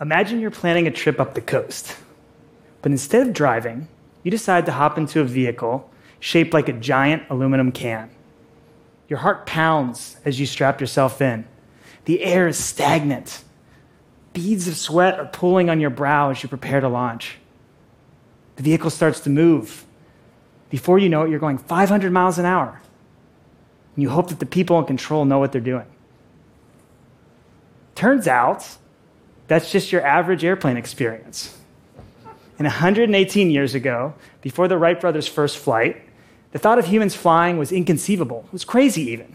Imagine you're planning a trip up the coast, but instead of driving, you decide to hop into a vehicle shaped like a giant aluminum can. Your heart pounds as you strap yourself in. The air is stagnant. Beads of sweat are pooling on your brow as you prepare to launch. The vehicle starts to move. Before you know it, you're going 500 miles an hour. And you hope that the people in control know what they're doing. Turns out, that's just your average airplane experience. And 118 years ago, before the Wright brothers' first flight, the thought of humans flying was inconceivable. It was crazy, even.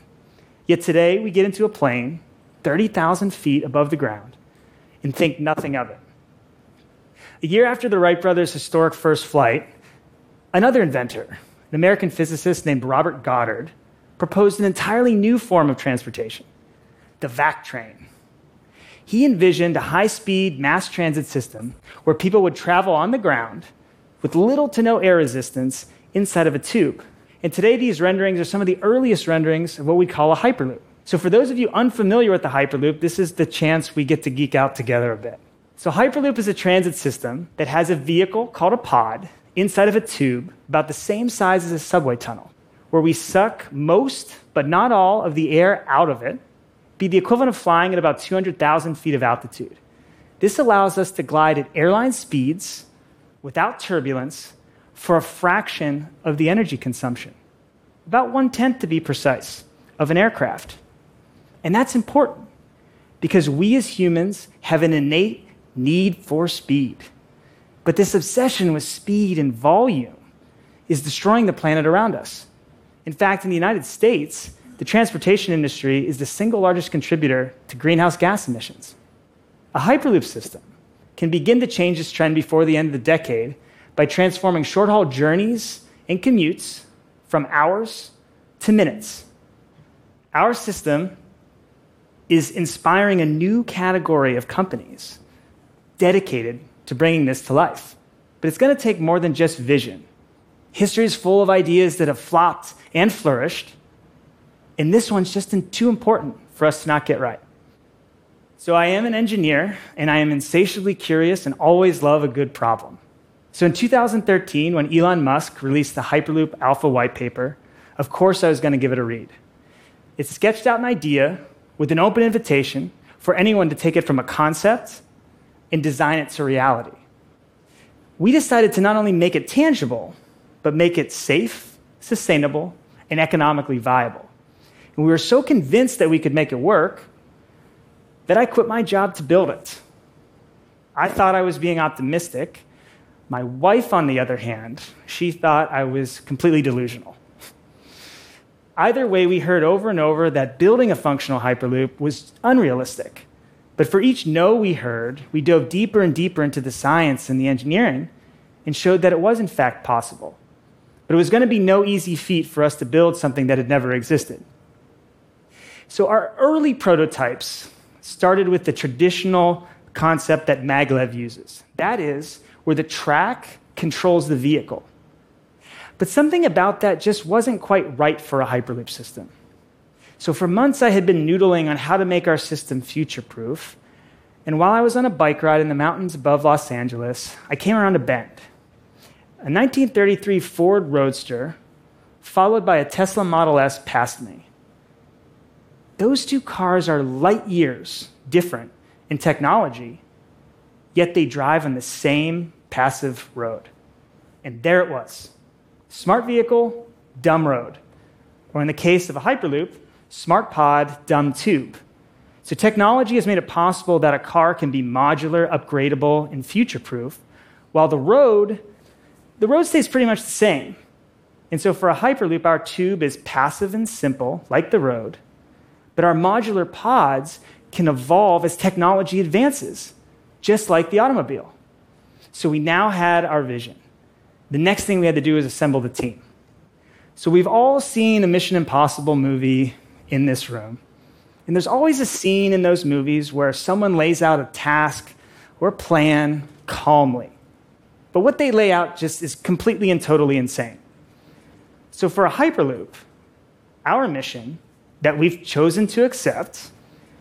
Yet today, we get into a plane 30,000 feet above the ground and think nothing of it. A year after the Wright brothers' historic first flight, another inventor, an American physicist named Robert Goddard, proposed an entirely new form of transportation the vac train he envisioned a high speed mass transit system where people would travel on the ground with little to no air resistance inside of a tube. And today, these renderings are some of the earliest renderings of what we call a Hyperloop. So, for those of you unfamiliar with the Hyperloop, this is the chance we get to geek out together a bit. So, Hyperloop is a transit system that has a vehicle called a pod inside of a tube about the same size as a subway tunnel, where we suck most, but not all, of the air out of it be the equivalent of flying at about 200,000 feet of altitude. This allows us to glide at airline speeds without turbulence for a fraction of the energy consumption, about one tenth to be precise, of an aircraft. And that's important because we as humans have an innate need for speed. But this obsession with speed and volume is destroying the planet around us. In fact, in the United States, the transportation industry is the single largest contributor to greenhouse gas emissions. A Hyperloop system can begin to change this trend before the end of the decade by transforming short haul journeys and commutes from hours to minutes. Our system is inspiring a new category of companies dedicated to bringing this to life. But it's going to take more than just vision. History is full of ideas that have flopped and flourished, and this one's just too important for us to not get right. So I am an engineer, and I am insatiably curious and always love a good problem. So in 2013, when Elon Musk released the Hyperloop Alpha white paper, of course I was going to give it a read. It sketched out an idea with an open invitation for anyone to take it from a concept and design it to reality. We decided to not only make it tangible, but make it safe, sustainable, and economically viable. And we were so convinced that we could make it work that I quit my job to build it. I thought I was being optimistic. My wife, on the other hand, she thought I was completely delusional. Either way, we heard over and over that building a functional Hyperloop was unrealistic. But for each no we heard, we dove deeper and deeper into the science and the engineering and showed that it was, in fact, possible. But it was going to be no easy feat for us to build something that had never existed. So, our early prototypes started with the traditional concept that maglev uses that is, where the track controls the vehicle. But something about that just wasn't quite right for a Hyperloop system. So, for months, I had been noodling on how to make our system future proof. And while I was on a bike ride in the mountains above Los Angeles, I came around a bend. A 1933 Ford Roadster, followed by a Tesla Model S, passed me. Those two cars are light years different in technology, yet they drive on the same passive road. And there it was smart vehicle, dumb road. Or in the case of a Hyperloop, smart pod, dumb tube. So technology has made it possible that a car can be modular, upgradable, and future proof, while the road, the road stays pretty much the same. And so for a Hyperloop, our tube is passive and simple, like the road, but our modular pods can evolve as technology advances, just like the automobile. So we now had our vision. The next thing we had to do is assemble the team. So we've all seen a Mission Impossible movie in this room. And there's always a scene in those movies where someone lays out a task or plan calmly. But what they lay out just is completely and totally insane. So for a Hyperloop, our mission that we've chosen to accept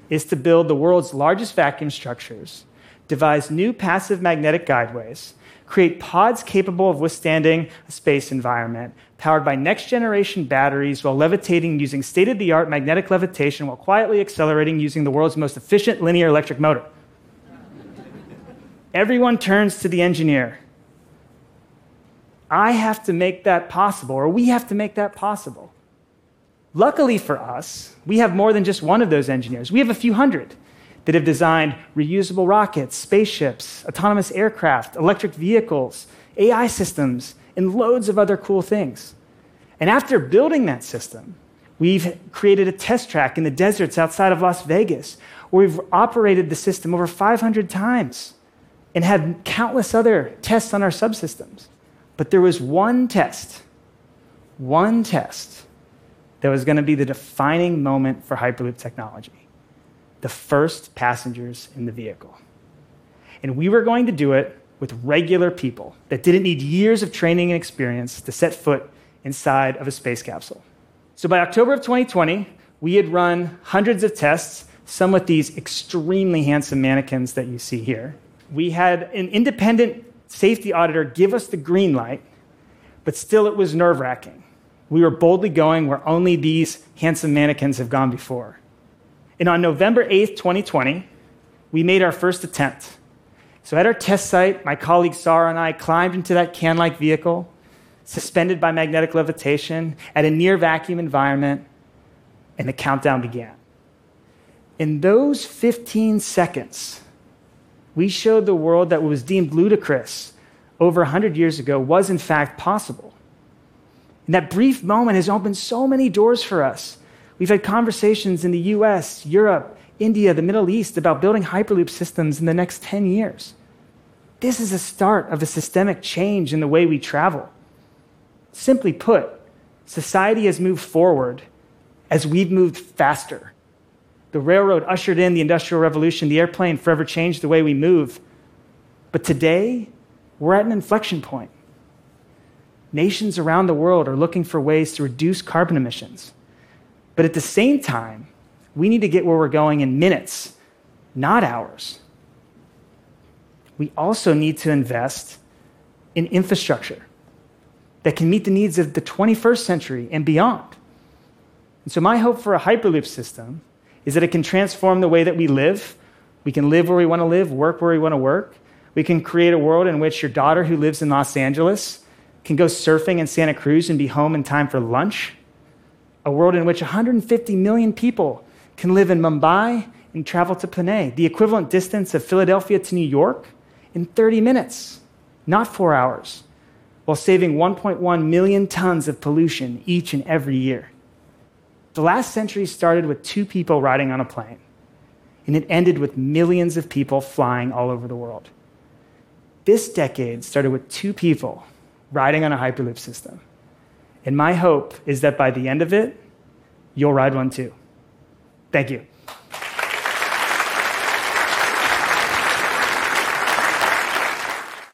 is to build the world's largest vacuum structures devise new passive magnetic guideways, create pods capable of withstanding a space environment, powered by next generation batteries while levitating using state of the art magnetic levitation while quietly accelerating using the world's most efficient linear electric motor. Everyone turns to the engineer. I have to make that possible, or we have to make that possible. Luckily for us, we have more than just one of those engineers. We have a few hundred that have designed reusable rockets, spaceships, autonomous aircraft, electric vehicles, AI systems, and loads of other cool things. And after building that system, we've created a test track in the deserts outside of Las Vegas where we've operated the system over 500 times and had countless other tests on our subsystems. But there was one test, one test that was going to be the defining moment for Hyperloop technology the first passengers in the vehicle. And we were going to do it with regular people that didn't need years of training and experience to set foot inside of a space capsule. So by October of 2020, we had run hundreds of tests, some with these extremely handsome mannequins that you see here. We had an independent safety auditor give us the green light, but still it was nerve wracking. We were boldly going where only these handsome mannequins have gone before. And on November 8th, 2020, we made our first attempt. So at our test site, my colleague Sarah and I climbed into that can like vehicle, suspended by magnetic levitation, at a near vacuum environment, and the countdown began. In those 15 seconds, we showed the world that what was deemed ludicrous over 100 years ago was in fact possible. And that brief moment has opened so many doors for us We've had conversations in the US, Europe, India, the Middle East about building Hyperloop systems in the next 10 years. This is a start of a systemic change in the way we travel. Simply put, society has moved forward as we've moved faster. The railroad ushered in the Industrial Revolution, the airplane forever changed the way we move. But today, we're at an inflection point. Nations around the world are looking for ways to reduce carbon emissions. But at the same time, we need to get where we're going in minutes, not hours. We also need to invest in infrastructure that can meet the needs of the 21st century and beyond. And so, my hope for a Hyperloop system is that it can transform the way that we live. We can live where we want to live, work where we want to work. We can create a world in which your daughter, who lives in Los Angeles, can go surfing in Santa Cruz and be home in time for lunch a world in which 150 million people can live in Mumbai and travel to Pune, the equivalent distance of Philadelphia to New York, in 30 minutes, not four hours, while saving 1.1 million tons of pollution each and every year. The last century started with two people riding on a plane, and it ended with millions of people flying all over the world. This decade started with two people riding on a Hyperloop system. And my hope is that by the end of it, you'll ride one too. Thank you.